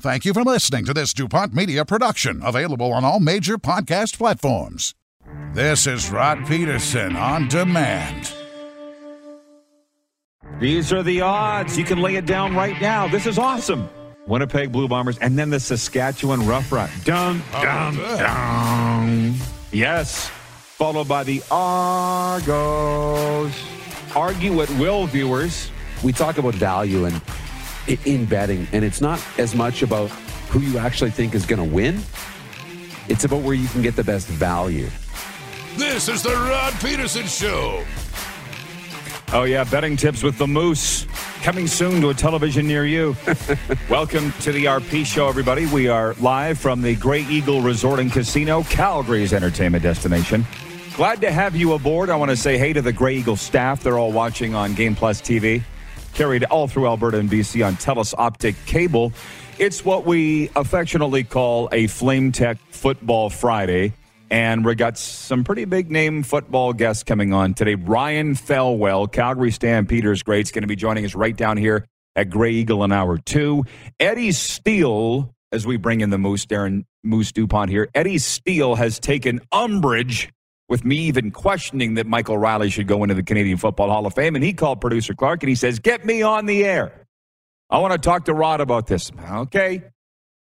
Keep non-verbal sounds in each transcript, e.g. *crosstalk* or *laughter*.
Thank you for listening to this DuPont Media production, available on all major podcast platforms. This is Rod Peterson on demand. These are the odds. You can lay it down right now. This is awesome. Winnipeg Blue Bombers and then the Saskatchewan Roughriders. Dun, oh, dun, dun. Yes. Followed by the Argos. Argue at will, viewers. we talk about value and in betting, and it's not as much about who you actually think is going to win. It's about where you can get the best value. This is the Rod Peterson Show. Oh, yeah, betting tips with the Moose. Coming soon to a television near you. *laughs* Welcome to the RP Show, everybody. We are live from the Grey Eagle Resort and Casino, Calgary's entertainment destination. Glad to have you aboard. I want to say hey to the Grey Eagle staff. They're all watching on Game Plus TV, carried all through Alberta and BC on TELUS Optic Cable. It's what we affectionately call a Flame Tech Football Friday. And we got some pretty big name football guests coming on today. Ryan Thelwell, Calgary Stampeders great, is going to be joining us right down here at Grey Eagle in hour two. Eddie Steele, as we bring in the Moose, Darren Moose DuPont here. Eddie Steele has taken umbrage with me even questioning that Michael Riley should go into the Canadian Football Hall of Fame. And he called producer Clark and he says, Get me on the air. I want to talk to Rod about this. Okay.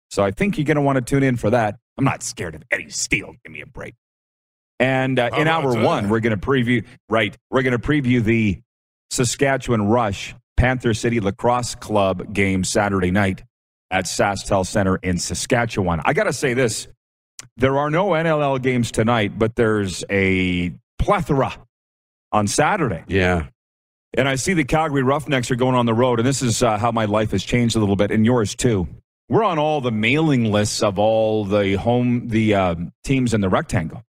So I think you're going to want to tune in for that. I'm not scared of Eddie Steele. Give me a break. And uh, in hour one, we're going to preview, right, we're going to preview the Saskatchewan Rush Panther City Lacrosse Club game Saturday night at SaskTel Center in Saskatchewan. I got to say this there are no NLL games tonight, but there's a plethora on Saturday. Yeah. And I see the Calgary Roughnecks are going on the road, and this is uh, how my life has changed a little bit, and yours too. We're on all the mailing lists of all the home the uh, teams in the rectangle.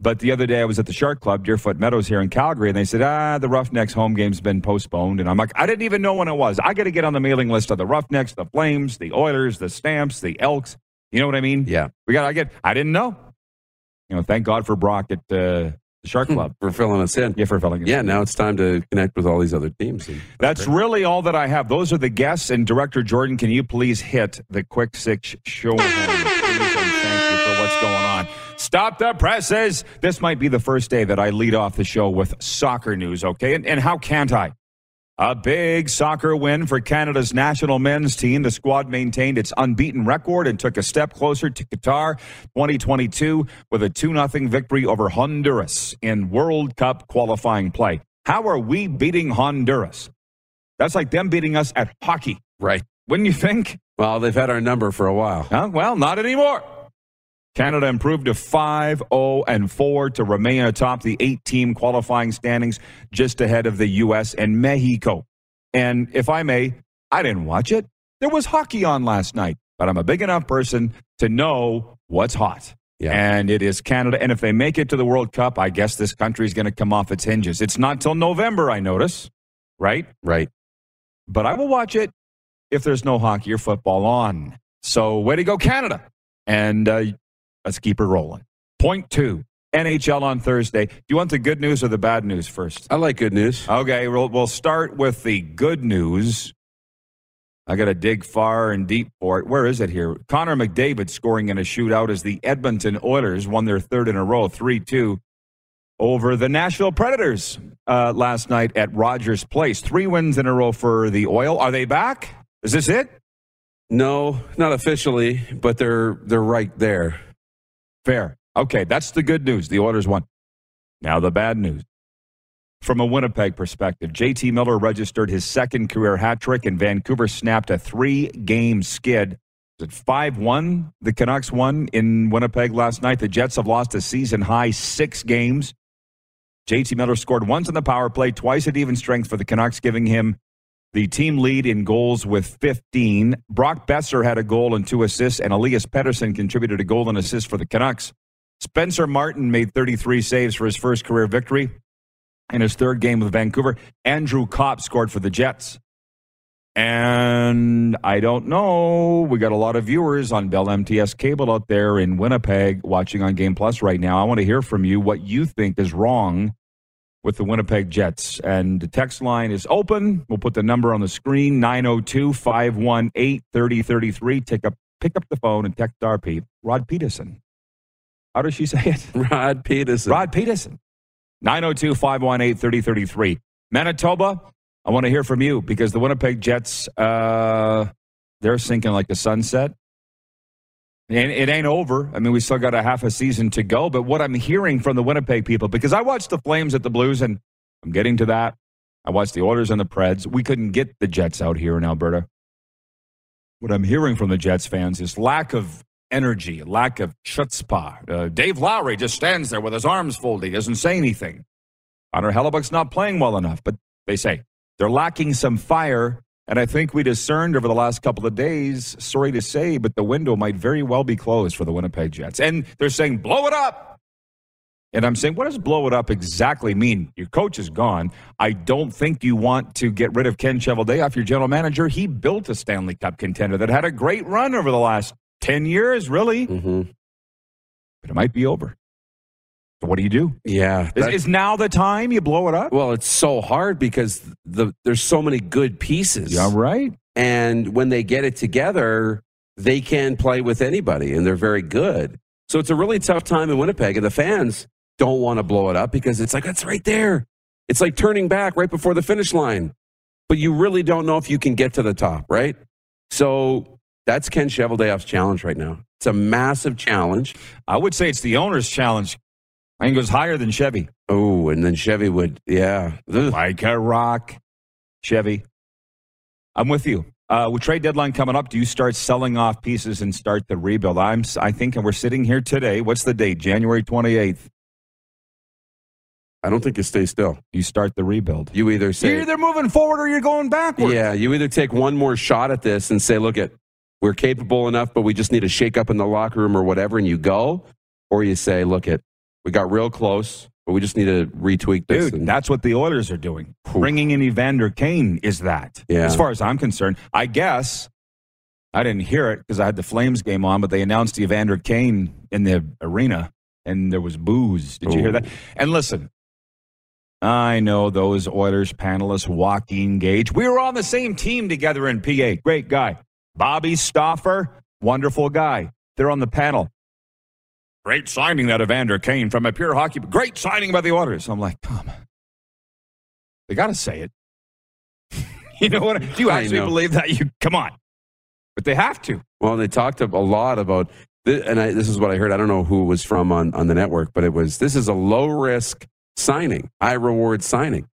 But the other day I was at the Shark Club, Deerfoot Meadows here in Calgary, and they said, ah, the Roughnecks home game's been postponed. And I'm like, I didn't even know when it was. I got to get on the mailing list of the Roughnecks, the Flames, the Oilers, the Stamps, the Elks. You know what I mean? Yeah. We got. I get. I didn't know. You know, thank God for Brock at uh, the Shark Club. For filling us in. yeah, for filling. us Yeah, in. now it's time to connect with all these other teams. That's really all that I have. Those are the guests. And Director Jordan, can you please hit the quick six show? horn, please, and thank you for what's going on. Stop the presses. This might be the first day that I lead off the show with soccer news, okay? And, and how can't I? A big soccer win for Canada's national men's team. The squad maintained its unbeaten record and took a step closer to Qatar 2022 with a 2 0 victory over Honduras in World Cup qualifying play. How are we beating Honduras? That's like them beating us at hockey, Right. wouldn't you think? Well, they've had our number for a while. Huh? Well, not anymore. Canada improved to 5 0 and 4 to remain atop the eight team qualifying standings just ahead of the U.S. and Mexico. And if I may, I didn't watch it. There was hockey on last night, but I'm a big enough person to know what's hot. Yeah. And it is Canada. And if they make it to the World Cup, I guess this country is going to come off its hinges. It's not till November, I notice, right? Right. but I will watch it if there's no hockey or football on. So, way to go, Canada. And uh, let's keep it rolling. Point two NHL on Thursday. Do you want the good news or the bad news first? I like good news. Okay, we'll, we'll start with the good news. I got to dig far and deep for it. Where is it here? Connor McDavid scoring in a shootout as the Edmonton Oilers won their third in a row, 3 2 over the Nashville Predators uh, last night at Rogers Place. Three wins in a row for the Oil. Are they back? Is this it? No, not officially, but they're they're right there. Fair. Okay, that's the good news. The Oilers won. Now the bad news. From a Winnipeg perspective, JT Miller registered his second career hat trick, and Vancouver snapped a three game skid. Was it 5 1? The Canucks won in Winnipeg last night. The Jets have lost a season high six games. JT Miller scored once on the power play, twice at even strength for the Canucks, giving him the team lead in goals with 15. Brock Boeser had a goal and two assists, and Elias Pettersson contributed a goal and assist for the Canucks. Spencer Martin made 33 saves for his first career victory. In his third game with Vancouver, Andrew Copp scored for the Jets. And I don't know. We got a lot of viewers on Bell MTS cable out there in Winnipeg watching on Game Plus right now. I want to hear from you what you think is wrong with the Winnipeg Jets. And the text line is open. We'll put the number on the screen 902 518 3033. Pick up, the phone and text RP. Rod Peterson. How does she say it? *laughs* Rod Peterson. Rod Peterson. 902 518 3033. Manitoba, I want to hear from you because the Winnipeg Jets, uh, they're sinking like the sunset. And it ain't over. I mean, we still got a half a season to go. But what I'm hearing from the Winnipeg people, because I watched the Flames at the Blues, and I'm getting to that. I watched the Oilers and the Preds. We couldn't get the Jets out here in Alberta. What I'm hearing from the Jets fans is lack of energy, lack of chutzpah. Uh, Dave Lowry just stands there with his arms folded, He doesn't say anything. Connor Hellebuyck's not playing well enough, but they say they're lacking some fire. And I think we discerned over the last couple of days, sorry to say, but the window might very well be closed for the Winnipeg Jets. And they're saying, blow it up. And I'm saying, what does blow it up exactly mean? Your coach is gone. I don't think you want to get rid of Ken Cheveldayoff, your general manager. He built a Stanley Cup contender that had a great run over the last 10 years, really. hmm But it might be over. What do you do? Yeah. Is, is now the time you blow it up? well, it's so hard because the there's so many good pieces. Yeah, right. And when they get it together, they can play with anybody and they're very good. So it's a really tough time in Winnipeg. And the fans don't want to blow it up because it's like, that's right there. It's like turning back right before the finish line. But you really don't know if you can get to the top, right? So that's Ken Cheveldayoff's challenge right now. It's a massive challenge. I would say it's the owner's challenge. I think it goes higher than Chevy. Oh, and then Chevy would, yeah. Ugh. Like a rock. Chevy. I'm with you. Uh, with trade deadline coming up, do you start selling off pieces and start the rebuild? I'm, I think and we're sitting here today. What's the date? January 28th. I don't think you stay still. You start the rebuild. You either say, You're either moving forward or you're going backwards. Yeah, you either take one more shot at this and say, look at we're capable enough, but we just need a shake up in the locker room or whatever, and you go, or you say, look at we got real close, but we just need to retweak this. Dude, and- that's what the Oilers are doing. Oof. Bringing in Evander Kane is that. Yeah. As far as I'm concerned, I guess I didn't hear it because I had the Flames game on, but they announced Evander Kane in the arena and there was booze. Did you hear that? And listen, I know those Oilers panelists, Joaquin Gage. We were on the same team together in PA. Great guy. Bobby Stauffer, wonderful guy. They're on the panel. Great signing that Evander Kane from a pure hockey. Great signing by the Oilers. I'm like, come. They got to say it. *laughs* you know what? Do you actually believe that? You come on, but they have to. well, they talked a lot about, and I, this is what I heard. I don't know who it was from on, on the network, but it was this is a low risk signing, high reward signing.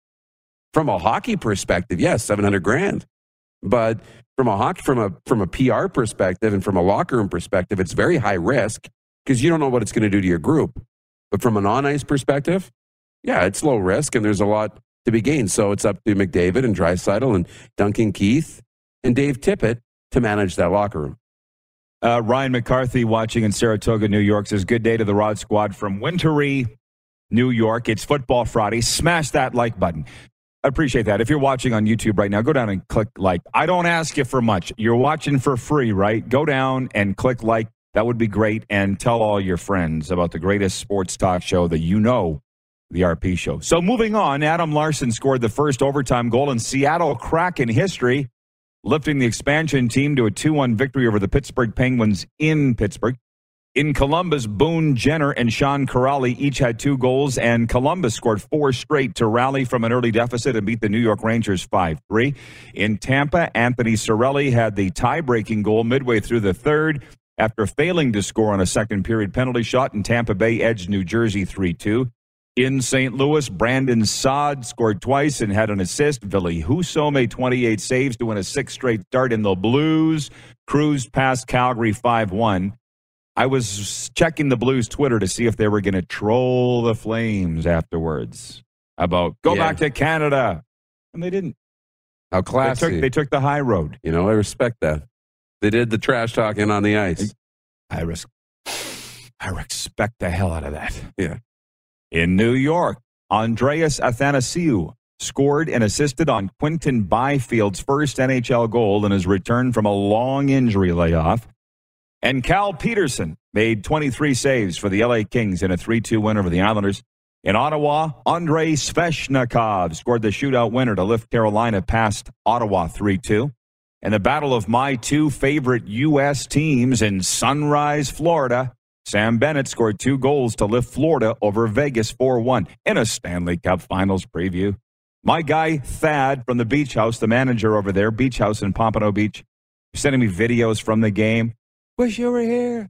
From a hockey perspective, yes, seven hundred grand, but from a hockey from a from a PR perspective and from a locker room perspective, it's very high risk because you don't know what it's going to do to your group. But from an on ice perspective, yeah, it's low risk and there's a lot to be gained. So it's up to McDavid and Draisaitl and Duncan Keith and Dave Tippett to manage that locker room. Uh, Ryan McCarthy watching in Saratoga, New York says, Good day to the Rod Squad from Wintery, New York. It's Football Friday. Smash that like button. I appreciate that. If you're watching on YouTube right now, go down and click like. I don't ask you for much. You're watching for free, right? Go down and click like. That would be great. And tell all your friends about the greatest sports talk show that you know, the RP show. So moving on, Adam Larsson scored the first overtime goal in Seattle Kraken history lifting the expansion team to a 2 1 victory over the Pittsburgh Penguins in Pittsburgh. In Columbus, Boone Jenner and Sean Kuraly each had two goals, and Columbus scored four straight to rally from an early deficit and beat the New York Rangers 5 3. In Tampa, Anthony Cirelli had the tie breaking goal midway through the third after failing to score on a second period penalty shot, and Tampa Bay edged New Jersey 3 2. In St. Louis, Brandon Saad scored twice and had an assist. Ville Husso made 28 saves to win a six straight start in the Blues. Cruised past Calgary 5 1. I was checking the Blues Twitter to see if they were going to troll the Flames afterwards about go Yeah. back to Canada. And they didn't. How They classy. took, they took the high road. you know, I respect that. They did the trash talking on the ice. I, res- I respect the hell out of that. Yeah. In New York, Andreas Athanasiou scored and assisted on Quinton Byfield's first NHL goal in his return from a long injury layoff. And Cal Petersen made 23 saves for the LA Kings in a 3 2 win over the Islanders. In Ottawa, Andrei Svechnikov scored the shootout winner to lift Carolina past Ottawa 3 2. In the battle of my two favorite U.S. teams in Sunrise, Florida, Sam Bennett scored two goals to lift Florida over Vegas 4 1 in a Stanley Cup Finals preview. My guy, Thad from the Beach House, the manager over there, Beach House in Pompano Beach, sending me videos from the game. Wish you were here.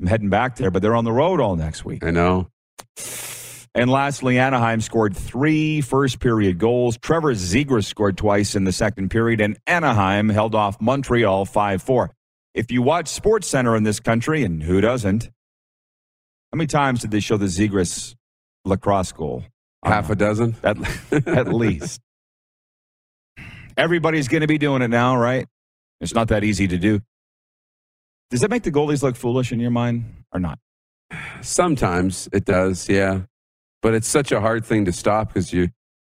I'm heading back there, but they're on the road all next week. I know. And lastly, Anaheim scored three first period goals. Trevor Zegras scored twice in the second period, and Anaheim held off Montreal 5 4. If you watch Sports Center in this country, and who doesn't, how many times did they show the Zegras lacrosse goal? Half a dozen? At, at *laughs* least. Everybody's going to be doing it now, right? It's not that easy to do. Does that make the goalies look foolish in your mind or not? Sometimes it does, yeah. But it's such a hard thing to stop because you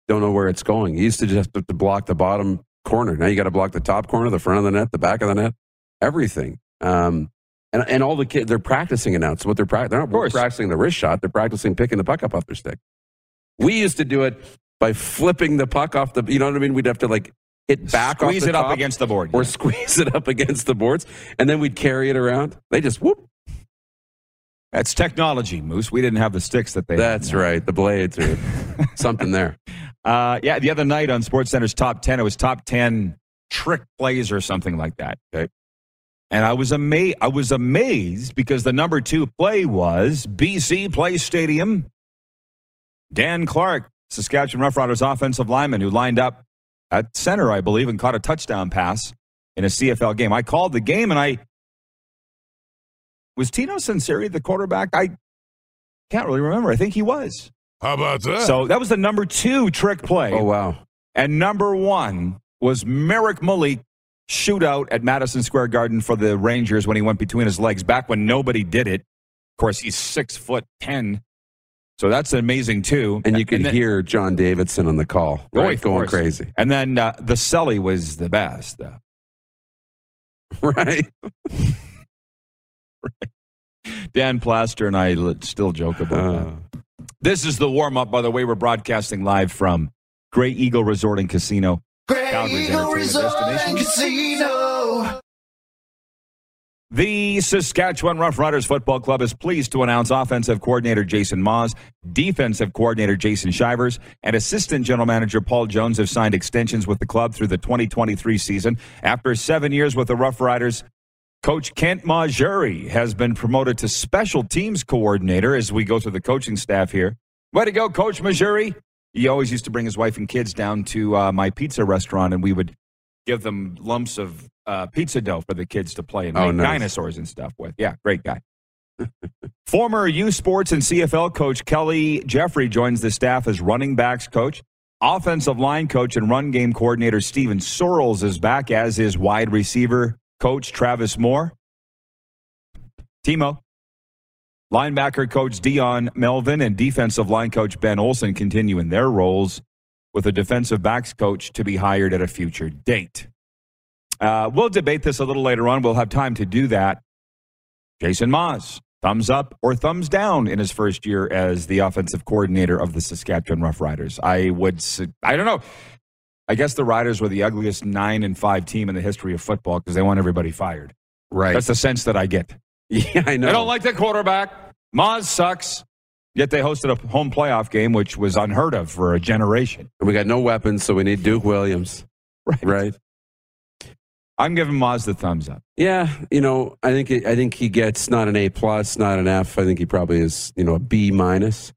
don't know where it's going. You used to just have to block the bottom corner. Now you got to block the top corner, the front of the net, the back of the net, everything. Um, and, and all the kids, they're practicing it now. So what they're, pra- they're not practicing the wrist shot. They're practicing picking the puck up off their stick. We used to do it by flipping the puck off the, you know what I mean? We'd have to like hit back Squeeze it up against the board. or yeah. *laughs* squeeze it up against the boards. And then we'd carry it around. They just whoop. That's technology, Moose. We didn't have the sticks that they That's right. The blades or *laughs* something there. Uh, yeah, the other night on SportsCenter's top 10, it was top 10 trick plays or something like that. Okay. And I was amazed. I was amazed because the number two play was BC Place Stadium. Dan Clark, Saskatchewan Roughriders offensive lineman, who lined up at center, I believe, and caught a touchdown pass in a CFL game. I called the game, and I was Tino Sunseri the quarterback. I can't really remember. I think he was. How about that? So that was the number two trick play. Oh, wow. And number one was Marek Malik shootout at Madison Square Garden for the Rangers when he went between his legs back when nobody did it. Of course, he's six foot ten. So that's amazing too. And you could then- hear John Davidson on the call, Oh, right? Going course. crazy. And then uh, the Sully was the best. Uh, *laughs* Right. *laughs* Dan Plaster and I still joke about that. Uh, This is the warm up, by the way. We're broadcasting live from Grey Eagle Resort and Casino. Calgary's and Casino. The Saskatchewan Roughriders Football Club is pleased to announce offensive coordinator Jason Maas, defensive coordinator Jason Shivers, and assistant general manager Paul Jones have signed extensions with the club through the 2023 season. After seven years with the Roughriders, Coach Kent Maugeri has been promoted to special teams coordinator as we go through the coaching staff here. Way to go, Coach Maugeri. He always used to bring his wife and kids down to uh, my pizza restaurant, and we would give them lumps of uh, pizza dough for the kids to play and Oh, make nice. dinosaurs and stuff with. Yeah, great guy. *laughs* Former U sports and CFL coach Kelly Jeffrey joins the staff as running backs coach. Offensive line coach and run game coordinator Steven Sorrells is back, as is wide receiver coach Travis Moore. Timo. Linebacker coach Dion Melvin and defensive line coach Ben Olson continue in their roles with a defensive backs coach to be hired at a future date. Uh, we'll debate this a little later on. We'll have time to do that. Jason Maas, thumbs up or thumbs down in his first year as the offensive coordinator of the Saskatchewan Roughriders. I would, I don't know. I guess the Riders were the ugliest nine and five team in the history of football because they want everybody fired. right. That's the sense that I get. *laughs* yeah, I know. They don't like the quarterback. Maas sucks. Yet they hosted a home playoff game, which was unheard of for a generation. And we got no weapons, so we need Duke Williams. Right. Right. I'm giving Maas the thumbs up. Yeah, you know, I think I think he gets not an A plus, not an F. I think he probably is, you know, a B minus.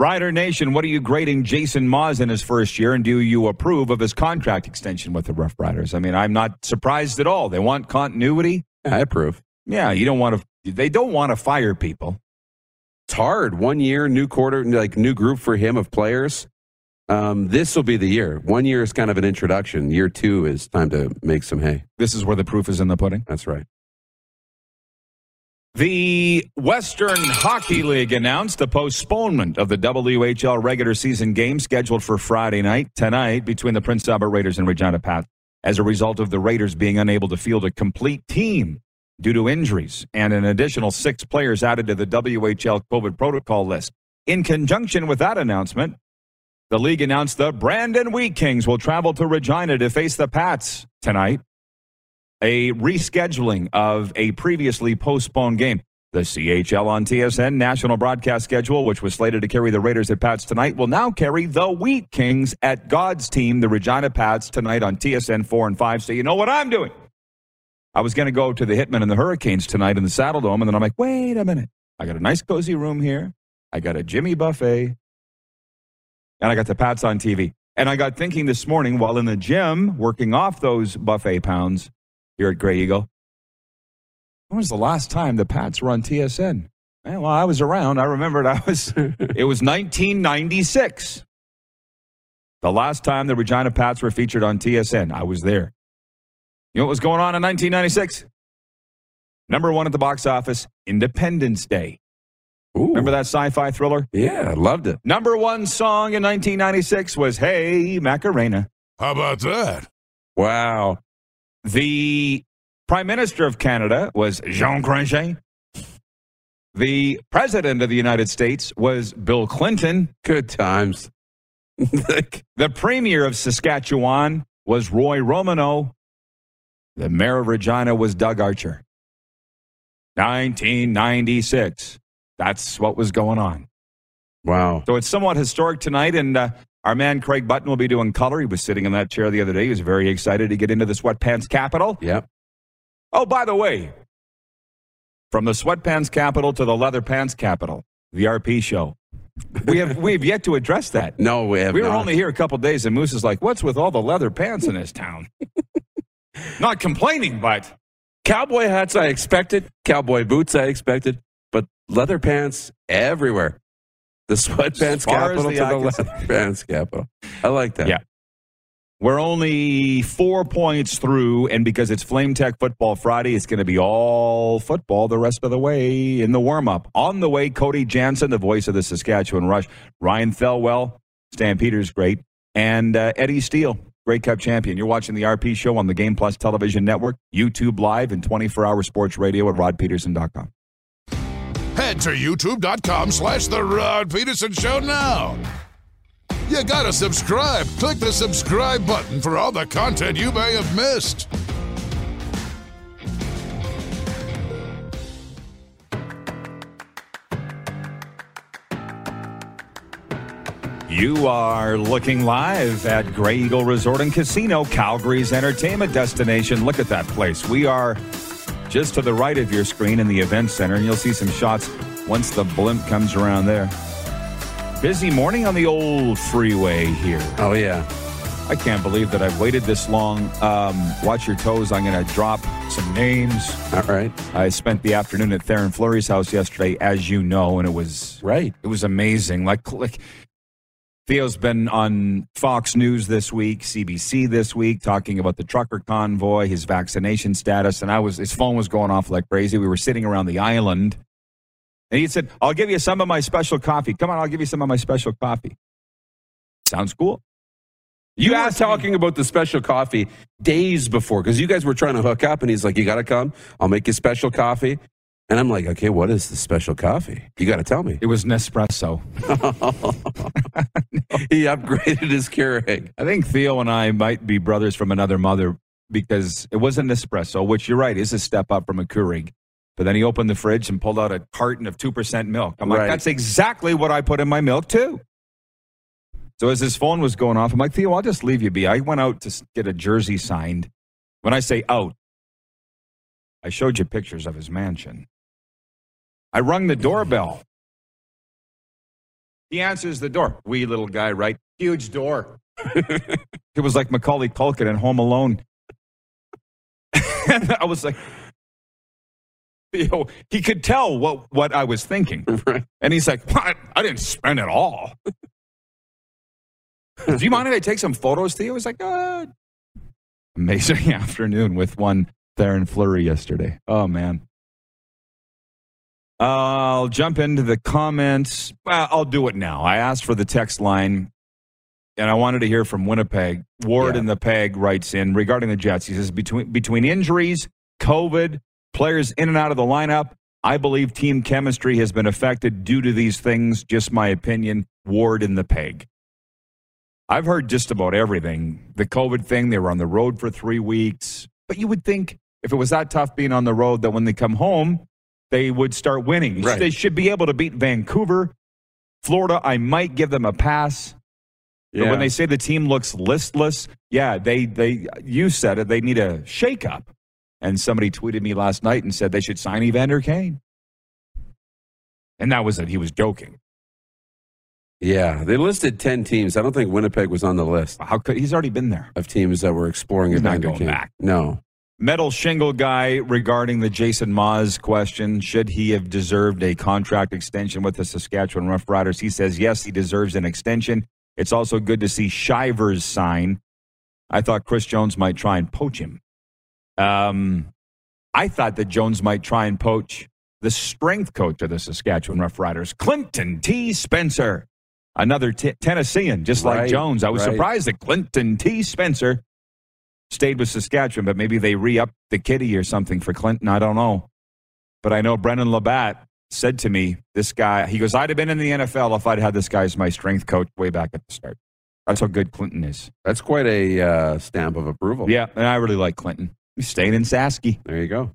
Rider Nation, what are you grading Jason Maas in his first year, and do you approve of his contract extension with the Rough Riders? I mean, I'm not surprised at all. They want continuity. I approve. Yeah, you don't want to. They don't want to fire people. It's hard. One year, new quarter, like new group for him of players. Um, this will be the year. One year is kind of an introduction. Year two is time to make some hay. This is where the proof is in the pudding. That's right. The Western Hockey League announced the postponement of the WHL regular season game scheduled for Friday night tonight between the Prince Albert Raiders and Regina Pats as a result of the Raiders being unable to field a complete team due to injuries and an additional six players added to the WHL COVID protocol list. In conjunction with that announcement, the league announced the Brandon Wheat Kings will travel to Regina to face the Pats tonight. A rescheduling of a previously postponed game. The CHL on TSN national broadcast schedule, which was slated to carry the Raiders at Pats tonight, will now carry the Wheat Kings at God's team, the Regina Pats, tonight on TSN 4 and 5. So you know what I'm doing. I was going to go to the Hitmen and the Hurricanes tonight in the Saddle Dome, and then I'm like, wait a minute. I got a nice cozy room here. I got a Jimmy buffet, and I got the Pats on TV. And I got thinking this morning while in the gym working off those buffet pounds here at Grey Eagle, when was the last time the Pats were on TSN? well, I was around. I remembered I was, *laughs* it was 1996. The last time the Regina Pats were featured on TSN. I was there. You know what was going on in 1996? Number one at the box office, Independence Day. Ooh. Remember that sci fi thriller? Yeah, I loved it. Number one song in 1996 was Hey Macarena. How about that? Wow. The Prime Minister of Canada was Jean Chrétien. The President of the United States was Bill Clinton. Good times. *laughs* the Premier of Saskatchewan was Roy Romanow. The Mayor of Regina was Doug Archer. 1996. That's what was going on. Wow. So it's somewhat historic tonight, and uh, our man Craig Button will be doing color. He was sitting in that chair the other day. He was very excited to get into the sweatpants capital. Yep. Oh, by the way, from the sweatpants capital to the leather pants capital, the RP show. We have we have yet to address that. *laughs* No, we have. We were not. only here a couple days, and Moose is like, "What's with all the leather pants in this town?" *laughs* Not complaining, but cowboy hats. I expected cowboy boots. I expected, but leather pants everywhere. The sweatpants capital the to the leather pants capital. I like that. Yeah. We're only four points through, and because it's Flame Tech Football Friday, it's going to be all football the rest of the way in the warm up. On the way, Cody Janzen, the voice of the Saskatchewan Rush, Ryan Thelwell, Stampeders great, and uh, Eddie Steele, Grey Cup champion. You're watching the RP show on the Game Plus Television Network, YouTube Live, and 24 hour sports radio at rodpeterson.com. Head to youtube.com slash The Rod Peterson Show now. You gotta subscribe. Click the subscribe button for all the content you may have missed. You are looking live at Grey Eagle Resort and Casino, Calgary's entertainment destination. Look at that place. We are just to the right of your screen in the event center, and you'll see some shots once the blimp comes around there. Busy morning on the old freeway here. Oh, yeah. I can't believe that I've waited this long. Um, watch your toes. I'm going to drop some names. All right. I spent the afternoon at Theoren Fleury's house yesterday, as you know, and it was right. It was amazing. Like, like Theo's been on Fox News this week, CBC this week, talking about the trucker convoy, his vaccination status, and I was his phone was going off like crazy. We were sitting around the island, and he said, "I'll give you some of my special coffee. Come on, I'll give you some of my special coffee." Sounds cool. You, you were talking about the special coffee days before because you guys were trying to hook up, and he's like, "You got to come. I'll make you special coffee." And I'm like, "Okay, what is the special coffee? You got to tell me." It was Nespresso. *laughs* *laughs* he upgraded his Keurig. I think Theo and I might be brothers from another mother because it was an Nespresso, which you're right is a step up from a Keurig. But then he opened the fridge and pulled out a carton of two percent milk. I'm like, right. "That's exactly what I put in my milk too." So as his phone was going off, I'm like, Theo, I'll just leave you be. I went out to get a jersey signed. When I say out, I showed you pictures of his mansion. I rung the doorbell. He answers the door. Wee little guy, right? Huge door. *laughs* it was like Macaulay Culkin in Home Alone. *laughs* and I was like, Theo, he could tell what, what I was thinking. *laughs* Right. And he's like, what? I didn't spend it all. Do you mind if I take some photos to you? I was like, uh, amazing afternoon with one Theoren Fleury yesterday. Oh, man. I'll jump into the comments. Well, I'll do it now. I asked for the text line, and I wanted to hear from Winnipeg. Ward Yeah. in the Peg writes in regarding the Jets. He says between between injuries, COVID, players in and out of the lineup, I believe team chemistry has been affected due to these things. Just my opinion. Ward in the peg. I've heard just about everything. The COVID thing, they were on the road for three weeks. But you would think if it was that tough being on the road, that when they come home, they would start winning. Right. They should be able to beat Vancouver. Florida, I might give them a pass. But when they say the team looks listless, yeah, they they you said it, they need a shakeup. And somebody tweeted me last night and said they should sign Evander Kane. And that was it. He was joking. yeah, they listed 10 teams. I don't think Winnipeg was on the list How could he's already been there? of teams that were exploring He's not going Kane. back. No. Metal shingle guy regarding the Jason Maas question. Should he have deserved a contract extension with the Saskatchewan Roughriders? He says yes, he deserves an extension. It's also good to see Shivers sign. I thought Chris Jones might try and poach him. Um, I thought that Jones might try and poach the strength coach of the Saskatchewan Roughriders, Clinton T. Spencer, another t- Tennessean, just like Right, Jones. I was right. surprised that Clinton T. Spencer stayed with Saskatchewan, but maybe they re upped the kitty or something for Clinton. I don't know. But I know Brendon LaBatte said to me, this guy, he goes, I'd have been in the NFL if I'd had this guy as my strength coach way back at the start. That's how good Clinton is. That's quite a uh, stamp of approval. Yeah, and I really like Clinton. He's staying in Sasky. There you go.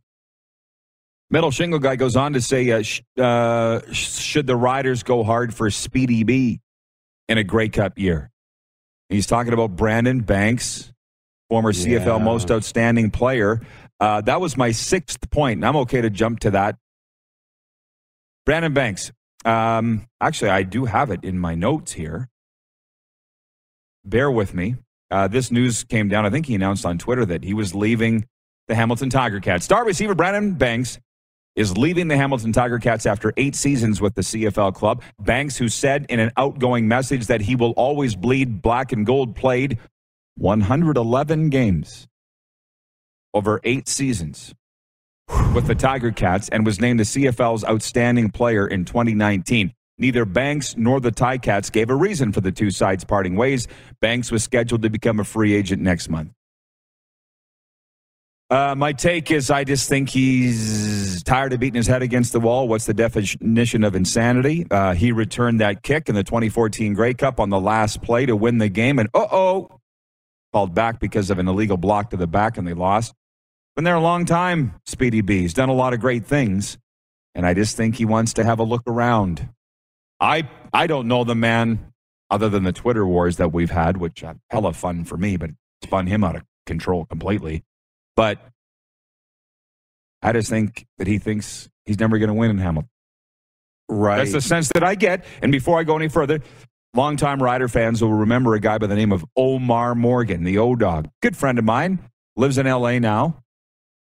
Metal Shingle guy goes on to say, uh, sh- uh, sh- should the Riders go hard for Speedy B in a Grey Cup year? He's talking about Brandon Banks, former Yeah. CFL most outstanding player. Uh, that was my sixth point, and I'm okay to jump to that. Brandon Banks. Um, actually, I do have it in my notes here. Bear with me. Uh, this news came down. I think he announced on Twitter that he was leaving the Hamilton Tiger Cats. Star receiver Brandon Banks is leaving the Hamilton Tiger Cats after eight seasons with the CFL club. Banks, who said in an outgoing message that he will always bleed black and gold, played 111 games over eight seasons with the Tiger Cats and was named the CFL's outstanding player in 2019. Neither Banks nor the Tie Cats gave a reason for the two sides parting ways. Banks was scheduled to become a free agent next month. Uh, my take is I just think he's tired of beating his head against the wall. What's the definition of insanity? Uh, he returned that kick in the 2014 Grey Cup on the last play to win the game, and uh oh, called back because of an illegal block to the back, and they lost. Been there a long time, Speedy B. He's done a lot of great things, and I just think he wants to have a look around. I I don't know the man other than the Twitter wars that we've had, which are hella fun for me, but spun him out of control completely. But I just think that he thinks he's never going to win in Hamilton. Right. That's the sense that I get. And before I go any further, longtime Rider fans will remember a guy by the name of Omar Morgan, the O Dog. Good friend of mine, lives in LA now.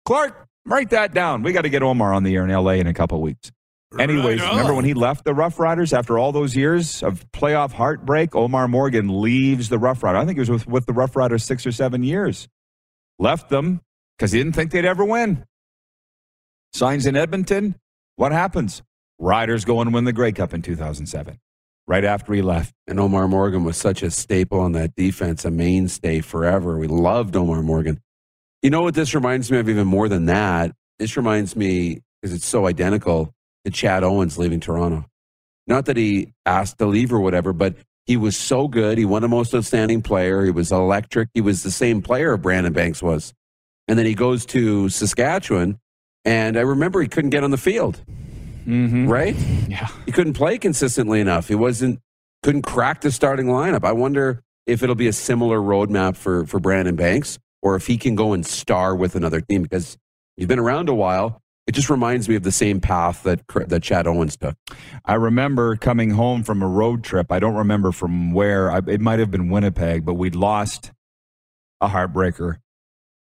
Clark, write that down. We got to get Omar on the air in LA in a couple weeks. Anyways, Right remember when he left the Rough Riders after all those years of playoff heartbreak? Omar Morgan leaves the Rough Rider. I think he was with, with the Rough Riders six or seven years. Left them because he didn't think they'd ever win. Signs in Edmonton. What happens? Riders go and win the Grey Cup in 2007, right after he left. And Omar Morgan was such a staple on that defense, a mainstay forever. We loved Omar Morgan. You know what this reminds me of even more than that? This reminds me, because it's so identical, to Chad Owens leaving Toronto. Not that he asked to leave or whatever, but he was so good. He won a most outstanding player. He was electric. He was the same player Brandon Banks was. And then he goes to Saskatchewan, and I remember he couldn't get on the field, Mm-hmm. right? Yeah. he couldn't play consistently enough. He wasn't couldn't crack the starting lineup. I wonder if it'll be a similar roadmap for for Brandon Banks, or if he can go and star with another team because he's been around a while. It just reminds me of the same path that that Chad Owens took. I remember coming home from a road trip. I don't remember from where. I, it might have been Winnipeg, but we'd lost a heartbreaker.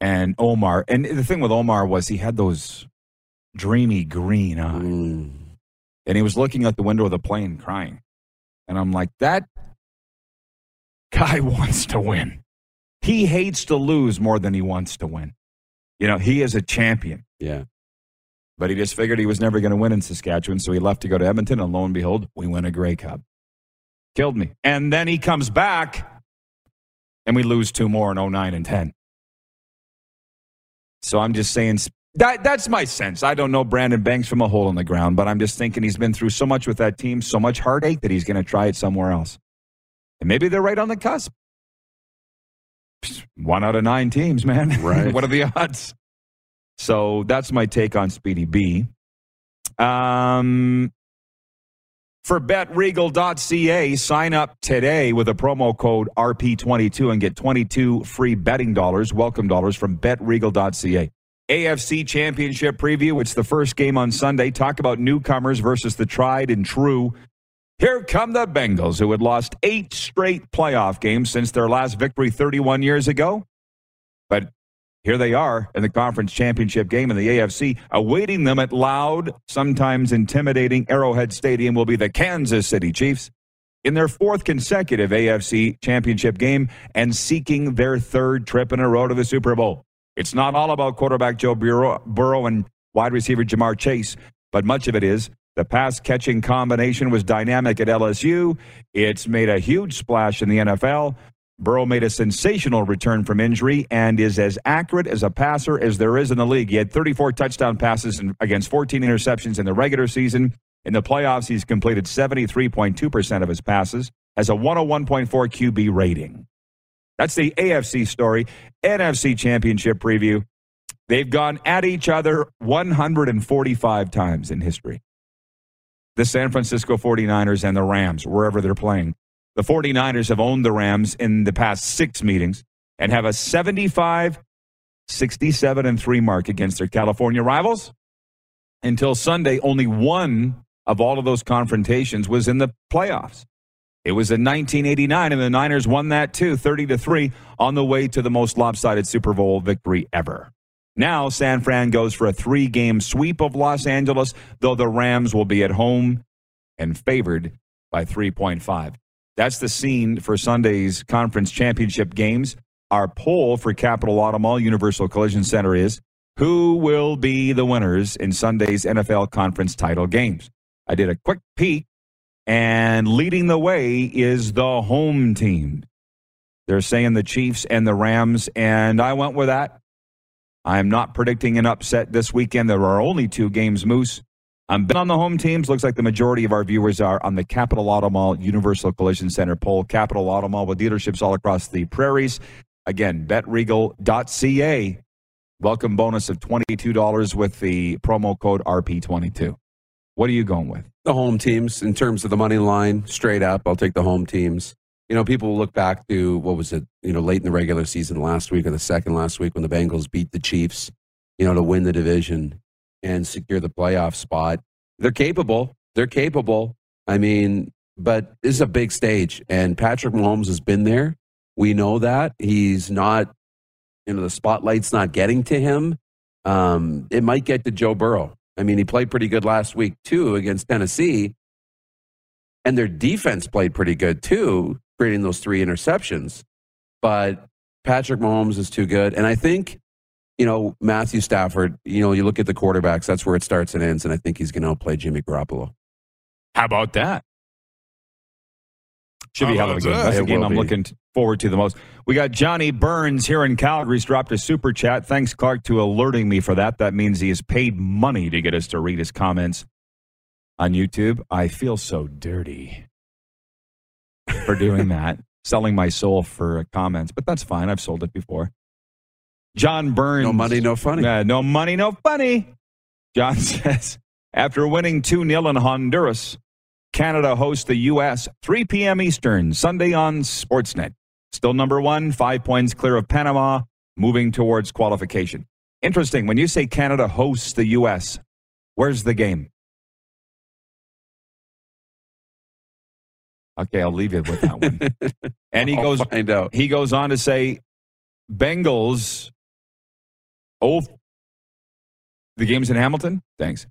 And Omar, and the thing with Omar was he had those dreamy green eyes, Mm. and he was looking out the window of the plane crying. And I'm like, that guy *laughs* wants to win. He hates to lose more than he wants to win. You know, he is a champion. Yeah, But he just figured he was never going to win in Saskatchewan, so he left to go to Edmonton, and lo and behold, we win a Grey Cup. Killed me. And then he comes back, and we lose two more in 09 and 10. So I'm just saying, That, that's my sense. I don't know Brandon Banks from a hole in the ground, but I'm just thinking he's been through so much with that team, so much heartache that he's going to try it somewhere else. And maybe they're right on the cusp. One out of nine teams, man. *laughs* Right. what are the odds? So that's my take on Speedy B. Um, for betregal.ca, sign up today with a promo code RP22 and get 22 free betting dollars, welcome dollars from betregal.ca. AFC Championship preview. It's the first game on Sunday. Talk about newcomers versus the tried and true. Here come the Bengals, who had lost eight straight playoff games since their last victory 31 years ago. But here they are in the conference championship game in the AFC. Awaiting them at loud, sometimes intimidating Arrowhead Stadium will be the Kansas City Chiefs in their fourth consecutive AFC championship game and seeking their third trip in a row to the Super Bowl. It's not all about quarterback Joe Burrow, and wide receiver Ja'Marr Chase, but much of it is the pass catching combination was dynamic at LSU. It's made a huge splash in the NFL. Burrow made a sensational return from injury and is as accurate as a passer as there is in the league. He had 34 touchdown passes against 14 interceptions in the regular season. In the playoffs, he's completed 73.2% of his passes, has a 101.4 QB rating. That's the AFC story. NFC Championship preview. They've gone at each other 145 times in history. The San Francisco 49ers and the Rams, wherever they're playing. The 49ers have owned the Rams in the past six meetings and have a 75, 67, and 3 mark against their California rivals. Until Sunday, only one of all of those confrontations was in the playoffs. It was in 1989, and the Niners won that too, 30 to 3, on the way to the most lopsided Super Bowl victory ever. Now, San Fran goes for a three game sweep of Los Angeles, though the Rams will be at home and favored by 3.5. That's the scene for Sunday's conference championship games. Our poll for Capital Auto Universal Collision Center is who will be the winners in Sunday's NFL conference title games? I did a quick peek and leading the way is the home team. They're saying the Chiefs and the Rams, and I went with that. I'm not predicting an upset this weekend. There are only two games, Moose. I'm been on the home teams. Looks like the majority of our viewers are on the Capital Auto Mall Universal Collision Center poll. Capital Auto Mall with dealerships all across the prairies. Again, betregal.ca. Welcome bonus of $22 with the promo code RP22. What are you going with? The home teams, in terms of the money line, straight up, I'll take the home teams. You know, people look back to what was it, you know, late in the regular season last week or the second last week when the Bengals beat the Chiefs, you know, to win the division and secure the playoff spot. They're capable. They're capable. I mean, but this is a big stage, and Patrick Mahomes has been there. We know that. He's not, you know, the spotlight's not getting to him. Um, it might get to Joe Burrow. I mean, he played pretty good last week, too, against Tennessee. And their defense played pretty good, too, creating those three interceptions. But Patrick Mahomes is too good. And I think, you know, Matthew Stafford, you know, you look at the quarterbacks, that's where it starts and ends. And I think he's going to outplay Jimmy Garoppolo. How about that? Should be hell of a game. That's the game I'm be. looking forward to the most. We got Johnny Burns here in Calgary. He's dropped a super chat. Thanks, Clark, to alerting me for that. That means he has paid money to get us to read his comments on YouTube. I feel so dirty for doing *laughs* that, selling my soul for comments, but that's fine. I've sold it before. John Burns. No money, no funny. Uh, no money, no funny. John *laughs* says after winning 2 0 in Honduras, Canada hosts the U.S. 3 p.m. Eastern, Sunday on Sportsnet. Still number one, five points clear of Panama, moving towards qualification. Interesting. When you say Canada hosts the U.S., where's the game? Okay, I'll leave you with that one. *laughs* and he I'll goes, find out. he goes on to say, Bengals. Oh, the game's in Hamilton. Thanks.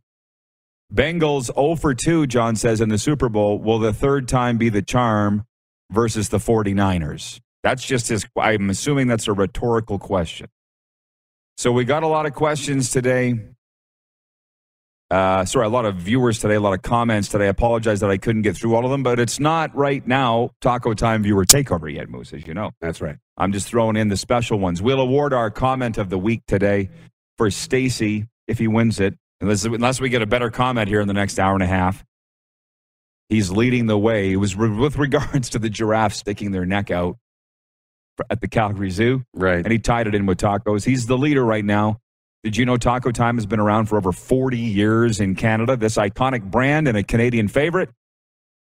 Bengals 0 for 2, John says, in the Super Bowl. Will the third time be the charm versus the 49ers? That's just his. I'm assuming that's a rhetorical question. So we got a lot of questions today. Uh, sorry, a lot of viewers today, a lot of comments today. I apologize that I couldn't get through all of them, but it's not right now Taco Time viewer takeover yet, Moose, as you know. That's right. I'm just throwing in the special ones. We'll award our comment of the week today for Stacy if he wins it, unless, unless we get a better comment here in the next hour and a half. He's leading the way. It was re- with regards *laughs* to the giraffe sticking their neck out at the Calgary Zoo. Right. And he tied it in with tacos. He's the leader right now. Did you know Taco Time has been around for over 40 years in Canada? This iconic brand and a Canadian favorite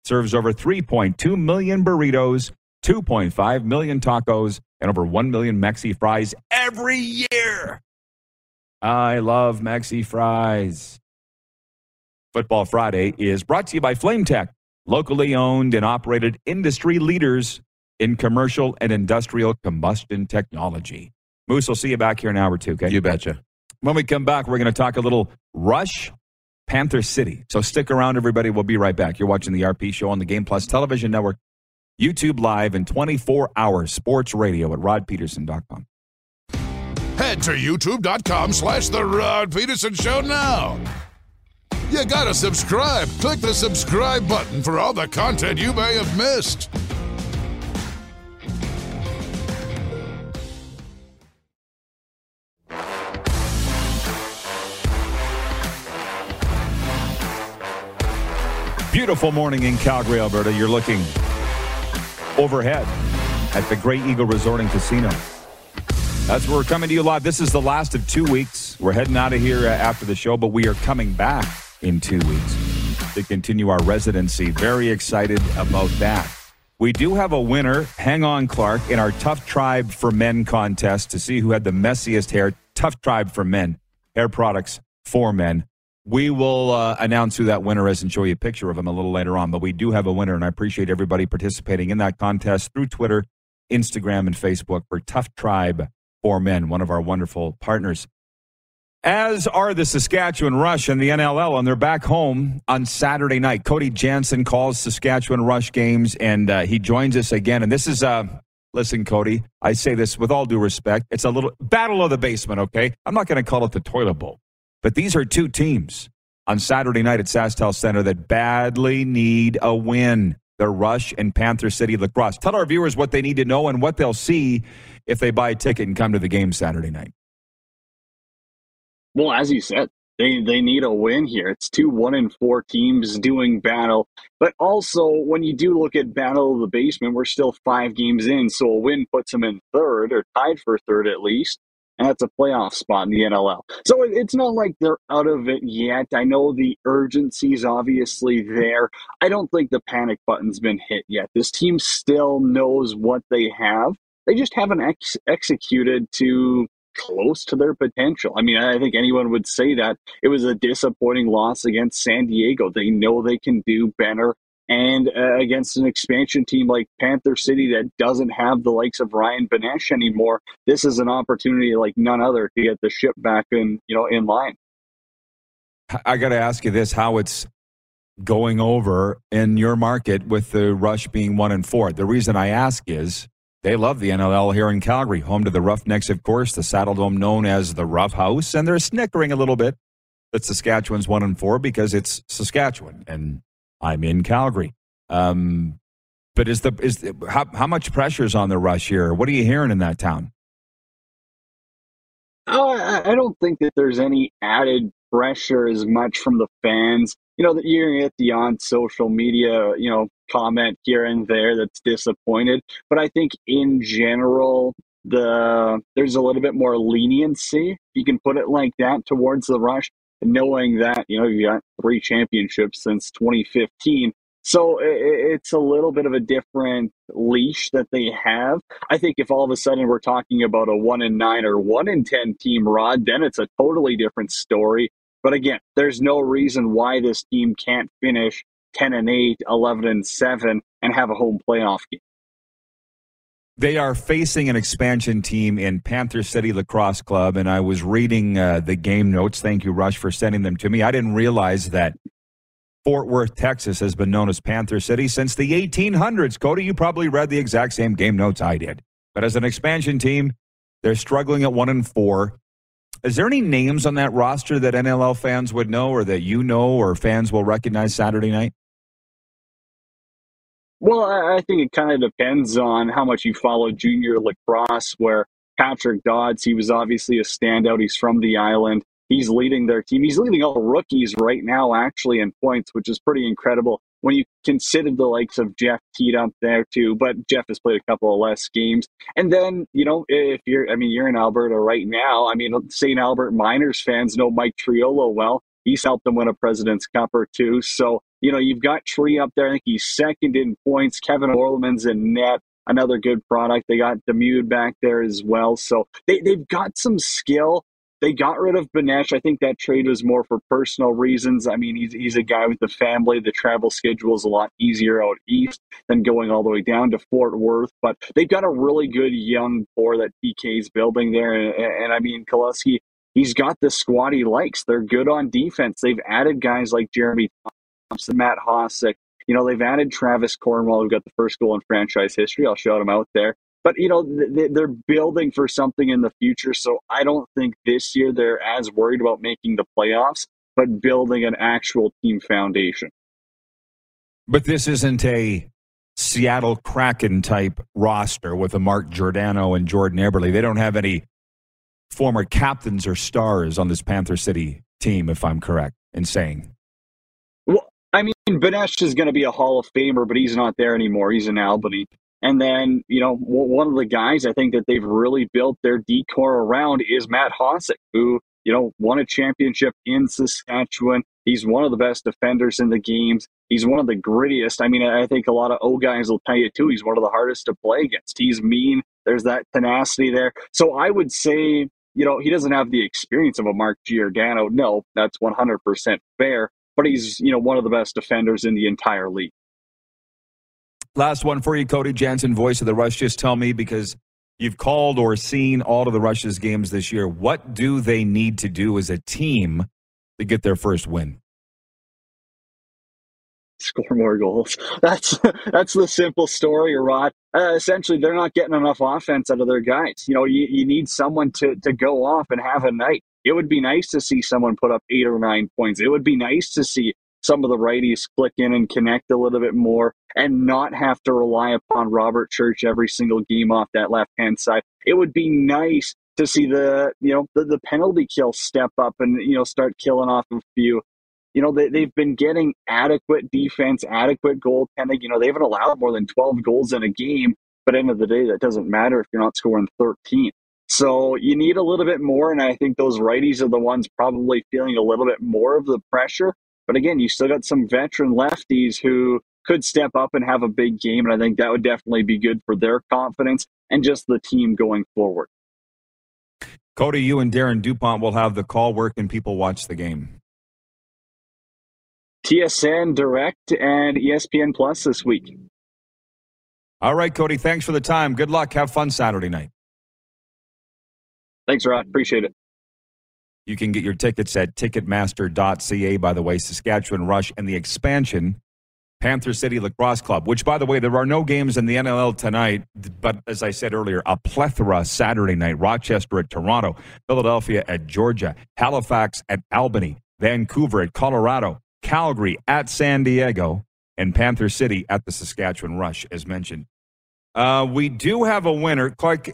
serves over 3.2 million burritos, 2.5 million tacos, and over 1 million Mexi fries every year. I love Mexi fries. Football Friday is brought to you by Flame Tech, locally owned and operated industry leaders in commercial and industrial combustion technology. Moose, we'll see you back here in an hour two, okay? You betcha. When we come back, we're going to talk a little Rush, Panther City. So stick around, everybody. We'll be right back. You're watching the RP show on the Game Plus television network, YouTube Live, and 24 hour sports radio at rodpeterson.com. Head to youtube.com slash The Rod Peterson Show now. You gotta subscribe. Click the subscribe button for all the content you may have missed. Beautiful morning in Calgary, Alberta. You're looking overhead at the Grey Eagle Resort and Casino. Where we're coming to you live. This is the last of two weeks. We're heading out of here uh, after the show, but we are coming back in two weeks to continue our residency. Very excited about that. We do have a winner. Hang on, Clark, in our Tough Tribe for Men contest to see who had the messiest hair. Tough Tribe for Men, hair products for men. We will uh, announce who that winner is and show you a picture of him a little later on. But we do have a winner, and I appreciate everybody participating in that contest through Twitter, Instagram, and Facebook for Tough Tribe for Men, one of our wonderful partners. As are the Saskatchewan Rush and the NLL, and they're back home on Saturday night. Cody Janzen calls Saskatchewan Rush games, and uh, he joins us again. And this is, uh, listen, Cody, I say this with all due respect. It's a little battle of the basement, okay? I'm not going to call it the toilet bowl. But these are two teams on Saturday night at SaskTel Center that badly need a win. The Rush and Panther City Lacrosse. Tell our viewers what they need to know and what they'll see if they buy a ticket and come to the game Saturday night. Well, as you said, they they need a win here. It's two one and four teams doing battle, but also when you do look at battle of the basement, we're still five games in, so a win puts them in third or tied for third at least and that's a playoff spot in the NLL. So it's not like they're out of it yet. I know the urgency is obviously there. I don't think the panic button's been hit yet. This team still knows what they have. They just haven't ex- executed to close to their potential. I mean, I think anyone would say that it was a disappointing loss against San Diego. They know they can do better and uh, against an expansion team like Panther City that doesn't have the likes of Ryan Benesch anymore, this is an opportunity like none other to get the ship back in, you know, in line. I got to ask you this: how it's going over in your market with the Rush being one and four. The reason I ask is they love the NLL here in Calgary, home to the Roughnecks, of course, the Saddledome known as the Rough House, and they're snickering a little bit that Saskatchewan's one and four because it's Saskatchewan and I'm in Calgary. Um, but is the is the, how how much pressure is on the rush here? What are you hearing in that town? Oh, I, I don't think that there's any added pressure as much from the fans. You know, that you're get the on social media, you know, comment here and there that's disappointed. But I think in general, the there's a little bit more leniency, if you can put it like that, towards the rush knowing that you know you got three championships since 2015 so it's a little bit of a different leash that they have. I think if all of a sudden we're talking about a one in nine or one in 10 team rod, then it's a totally different story. But again, there's no reason why this team can't finish 10 and 8, 11 and 7, and have a home playoff game. They are facing an expansion team in Panther City Lacrosse Club, and I was reading uh, the game notes. Thank you, Rush, for sending them to me. I didn't realize that Fort Worth, Texas has been known as Panther City since the 1800s. Cody, you probably read the exact same game notes I did. But as an expansion team, they're struggling at one and four. Is there any names on that roster that NLL fans would know or that you know or fans will recognize Saturday night? Well, I think it kind of depends on how much you follow junior lacrosse, where Patrick Dodds, he was obviously a standout. He's from the island. He's leading their team. He's leading all rookies right now, actually, in points, which is pretty incredible when you consider the likes of Jeff Teat up there too. But Jeff has played a couple of less games. And then, you know, if you're, I mean, you're in Alberta right now. I mean, St. Albert Miners fans know Mike Triolo well. He's helped them win a President's Cup or two. So, you know, you've got Tree up there. I think he's second in points. Kevin Orleman's in net another good product. They got Demude back there as well. So they, they've got some skill. They got rid of Benesch. I think that trade was more for personal reasons. I mean, he's, he's a guy with a family. The travel schedule is a lot easier out east than going all the way down to Fort Worth. But they've got a really good young core that PK's building there. And, and I mean, Kelusky, he's got the squad he likes. They're good on defense. They've added guys like Jeremy Thompson, Matt Hossack, you know, they've added Travis Cornwall, who got the first goal in franchise history. I'll shout him out there. But, you know, they're building for something in the future. So I don't think this year they're as worried about making the playoffs, but building an actual team foundation. But this isn't a Seattle Kraken type roster with a Mark Giordano and Jordan Eberle. They don't have any former captains or stars on this Panther City team, if I'm correct in saying. I mean, Benesch is going to be a Hall of Famer, but he's not there anymore. He's in Albany. And then, you know, one of the guys I think that they've really built their decor around is Matt Hossack, who, you know, won a championship in Saskatchewan. He's one of the best defenders in the games. He's one of the grittiest. I mean, I think a lot of O guys will tell you too. He's one of the hardest to play against. He's mean. There's that tenacity there. So I would say, you know, he doesn't have the experience of a Mark Giordano. No, that's 100% fair but he's you know one of the best defenders in the entire league. Last one for you, Cody Janzen, voice of the Rush. Just tell me because you've called or seen all of the Rush's games this year. What do they need to do as a team to get their first win? Score more goals. *laughs* That's that's the simple story, Rod. Uh, essentially, they're not getting enough offense out of their guys. You know, you, you need someone to to go off and have a night. It would be nice to see someone put up eight or nine points. It would be nice to see some of the righties click in and connect a little bit more and not have to rely upon Robert Church every single game off that left hand side. It would be nice to see the you know the, the penalty kill step up and you know start killing off a few. You know they, they've been getting adequate defense, adequate goaltending. You know they haven't allowed more than twelve goals in a game, but end of the day that doesn't matter if you're not scoring thirteen. So you need a little bit more, and I think those righties are the ones probably feeling a little bit more of the pressure. But again, you still got some veteran lefties who could step up and have a big game, and I think that would definitely be good for their confidence and just the team going forward. Cody, you and Darren DuPont will have the call. Where can people watch the game? TSN Direct and ESPN Plus this week. All right, Cody. Thanks for the time. Good luck. Have fun Saturday night. Thanks, Rod. Appreciate it. You can get your tickets at ticketmaster.ca, by the way, Saskatchewan Rush and the expansion, Panther City Lacrosse Club, which, by the way, there are no games in the NLL tonight, but as I said earlier, a plethora Saturday night. Rochester at Toronto, Philadelphia at Georgia, Halifax at Albany, Vancouver at Colorado, Calgary at San Diego, and Panther City at the Saskatchewan Rush, as mentioned. Uh, we do have a winner. Clark,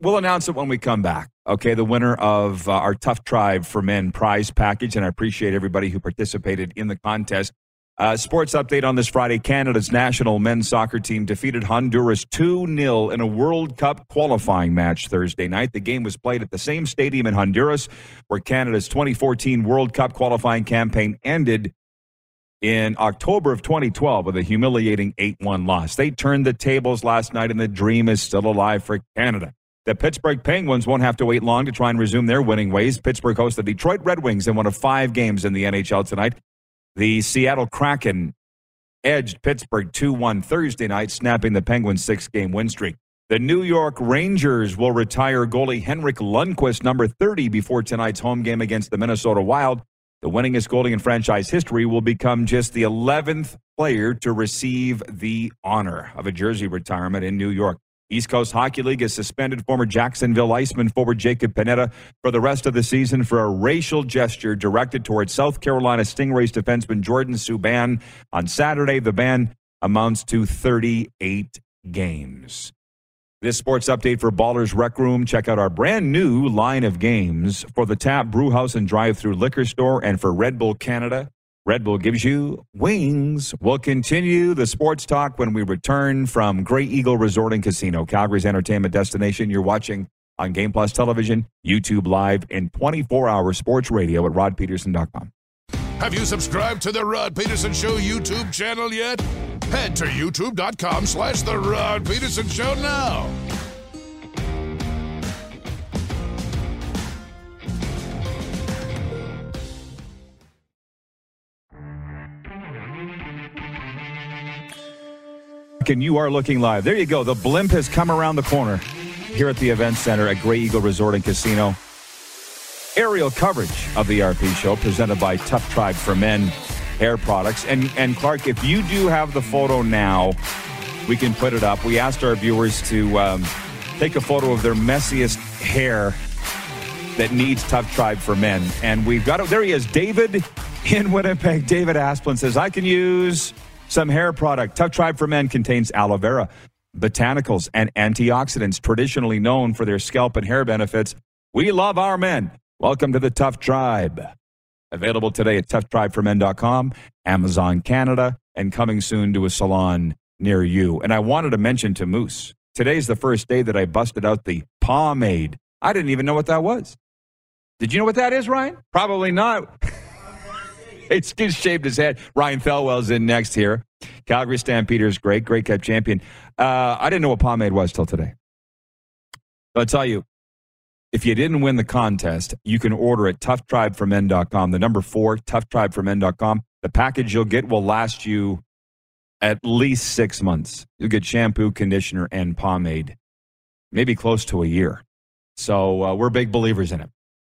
We'll announce it when we come back. Okay, the winner of uh, our Tough Tribe for Men prize package, and I appreciate everybody who participated in the contest. Uh, sports update on this Friday Canada's national men's soccer team defeated Honduras 2 0 in a World Cup qualifying match Thursday night. The game was played at the same stadium in Honduras where Canada's 2014 World Cup qualifying campaign ended in October of 2012 with a humiliating 8 1 loss. They turned the tables last night, and the dream is still alive for Canada. The Pittsburgh Penguins won't have to wait long to try and resume their winning ways. Pittsburgh hosts the Detroit Red Wings in one of five games in the NHL tonight. The Seattle Kraken edged Pittsburgh 2 1 Thursday night, snapping the Penguins' six game win streak. The New York Rangers will retire goalie Henrik Lundqvist, number 30, before tonight's home game against the Minnesota Wild. The winningest goalie in franchise history will become just the 11th player to receive the honor of a jersey retirement in New York. East Coast Hockey League has suspended former Jacksonville Iceman forward Jacob Panetta for the rest of the season for a racial gesture directed towards South Carolina Stingrays defenseman Jordan Subban. On Saturday, the ban amounts to 38 games. This sports update for Ballers Rec Room. Check out our brand new line of games for the Tap Brewhouse and Drive Through Liquor Store and for Red Bull Canada. Red Bull gives you wings. We'll continue the sports talk when we return from Grey Eagle Resort and Casino, Calgary's entertainment destination. You're watching on Game Plus Television, YouTube Live, and 24 hour sports radio at rodpeterson.com. Have you subscribed to the Rod Peterson Show YouTube channel yet? Head to youtube.com slash The Rod Peterson Show now. And you are looking live. There you go. The blimp has come around the corner here at the Event Center at Grey Eagle Resort and Casino. Aerial coverage of the RP show presented by Tough Tribe for Men hair products. And and Clark, if you do have the photo now, we can put it up. We asked our viewers to um, take a photo of their messiest hair that needs Tough Tribe for Men, and we've got it. There he is, David in Winnipeg. David Asplin says, "I can use some hair product. Tough Tribe for Men contains aloe vera." Botanicals and antioxidants, traditionally known for their scalp and hair benefits. We love our men. Welcome to the Tough Tribe. Available today at toughtribeformen.com, Amazon Canada, and coming soon to a salon near you. And I wanted to mention to Moose, today's the first day that I busted out the pomade. I didn't even know what that was. Did you know what that is, Ryan? Probably not. *laughs* *laughs* it's just shaved his head. Ryan Thelwell's in next here. Calgary Stampeders, great, great Cup champion. Uh, I didn't know what pomade was till today. I'll tell you, if you didn't win the contest, you can order at toughtribeformen.com. The number four, toughtribeformen.com. The package you'll get will last you at least six months. You'll get shampoo, conditioner, and pomade, maybe close to a year. So uh, we're big believers in it.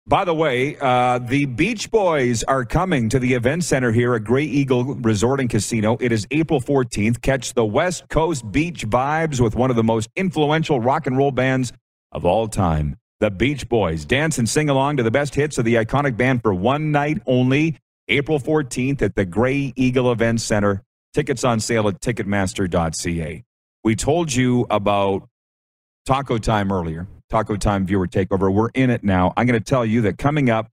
By the way, uh, the Beach Boys are coming to the event center here at Grey Eagle Resort and Casino. It is April 14th. Catch the West Coast beach vibes with one of the most influential rock and roll bands of all time the Beach Boys. Dance and sing along to the best hits of the iconic band for one night only, April 14th at the Grey Eagle Event Center. Tickets on sale at Ticketmaster.ca. We told you about Taco Time earlier, Taco Time viewer takeover. We're in it now. I'm going to tell you that coming up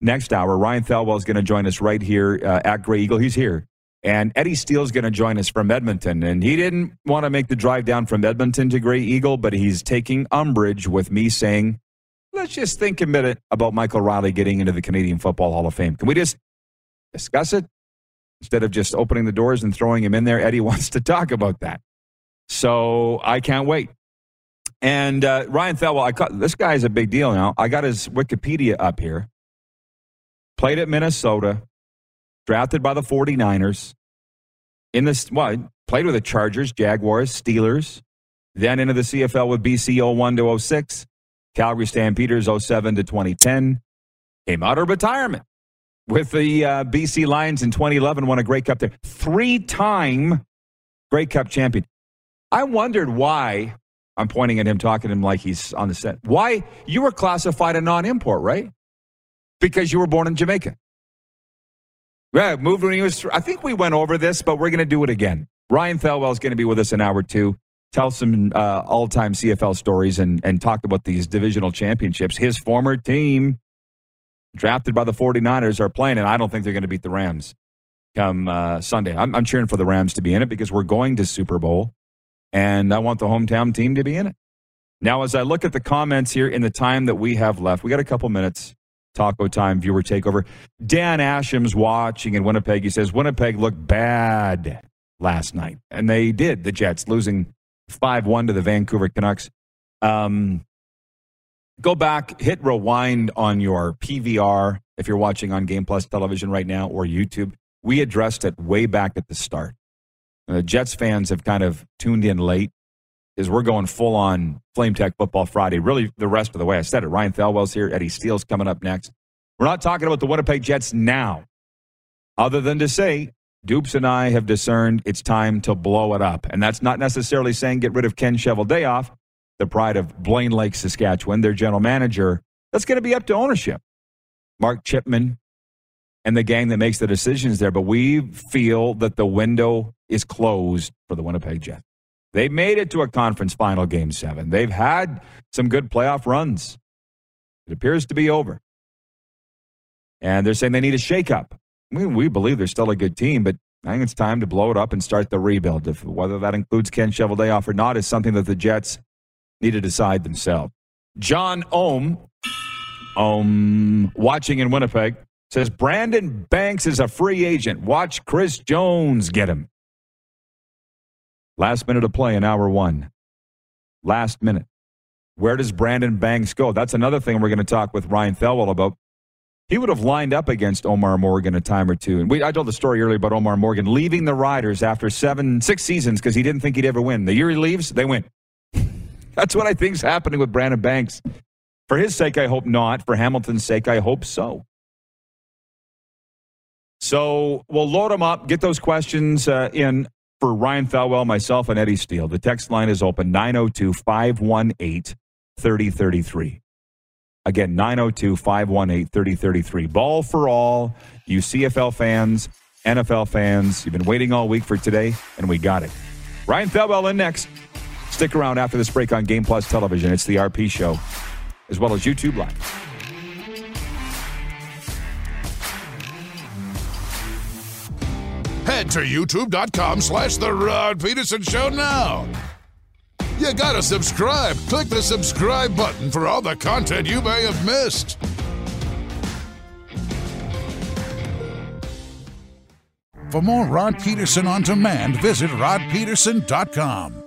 next hour, Ryan Thelwell is going to join us right here uh, at Grey Eagle. He's here. And Eddie Steele's going to join us from Edmonton. And he didn't want to make the drive down from Edmonton to Grey Eagle, but he's taking umbrage with me saying, let's just think a minute about Michael Reilly getting into the Canadian Football Hall of Fame. Can we just discuss it? Instead of just opening the doors and throwing him in there, Eddie *laughs* wants to talk about that. So I can't wait. And uh, Ryan Thelwell, I caught, this guy is a big deal now. I got his Wikipedia up here. Played at Minnesota, drafted by the 49ers. In this, well, played with the Chargers, Jaguars, Steelers, then into the CFL with BC 01 to 06, Calgary Stampeders 07 to 2010. Came out of retirement with the uh, BC Lions in 2011, won a Grey Cup there. Three time Grey Cup champion. I wondered why, I'm pointing at him, talking to him like he's on the set. Why you were classified a non import, right? Because you were born in Jamaica. Yeah, moved when he was. I think we went over this, but we're going to do it again. Ryan Thelwell is going to be with us an hour two. Tell some uh, all-time CFL stories and and talk about these divisional championships. His former team, drafted by the 49ers, are playing, and I don't think they're going to beat the Rams come uh, Sunday. I'm, I'm cheering for the Rams to be in it because we're going to Super Bowl, and I want the hometown team to be in it. Now, as I look at the comments here in the time that we have left, we got a couple minutes. Taco Time viewer takeover. Dan Asham's watching in Winnipeg. He says Winnipeg looked bad last night, and they did. The Jets losing five one to the Vancouver Canucks. Um, go back, hit rewind on your PVR if you're watching on Game Plus television right now or YouTube. We addressed it way back at the start. The Jets fans have kind of tuned in late is we're going full on Flame Tech Football Friday, really the rest of the way. I said it. Ryan Thelwell's here. Eddie Steele's coming up next. We're not talking about the Winnipeg Jets now, other than to say Dupes and I have discerned it's time to blow it up. And that's not necessarily saying get rid of Ken Cheveldayoff, the pride of Blaine Lake, Saskatchewan, their general manager. That's going to be up to ownership. Mark Chipman and the gang that makes the decisions there. But we feel that the window is closed for the Winnipeg Jets. They made it to a conference final game seven. They've had some good playoff runs. It appears to be over. And they're saying they need a shakeup. I mean, we believe they're still a good team, but I think it's time to blow it up and start the rebuild. If, whether that includes Ken Cheveldayoff or not is something that the Jets need to decide themselves. John Ohm, Ohm, watching in Winnipeg, says Brandon Banks is a free agent. Watch Chris Jones get him. Last minute of play in hour one. Last minute. Where does Brandon Banks go? That's another thing we're going to talk with Ryan Thelwell about. He would have lined up against Omar Morgan a time or two. And we, I told the story earlier about Omar Morgan leaving the Riders after seven, six seasons because he didn't think he'd ever win. The year he leaves, they win. *laughs* That's what I think is happening with Brandon Banks. For his sake, I hope not. For Hamilton's sake, I hope so. So we'll load them up, get those questions uh, in for Ryan Thelwell, myself, and Eddie Steele. The text line is open 902 518 3033. Again, 902 518 3033. Ball for all, you CFL fans, NFL fans. You've been waiting all week for today, and we got it. Ryan Thelwell in next. Stick around after this break on Game Plus Television. It's the RP Show, as well as YouTube Live. Head to youtube.com slash The Rod Peterson Show now. You gotta subscribe. Click the subscribe button for all the content you may have missed. For more Rod Peterson on demand, visit rodpeterson.com.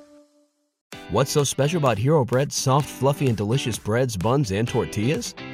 What's so special about Hero Bread's soft, fluffy, and delicious breads, buns, and tortillas?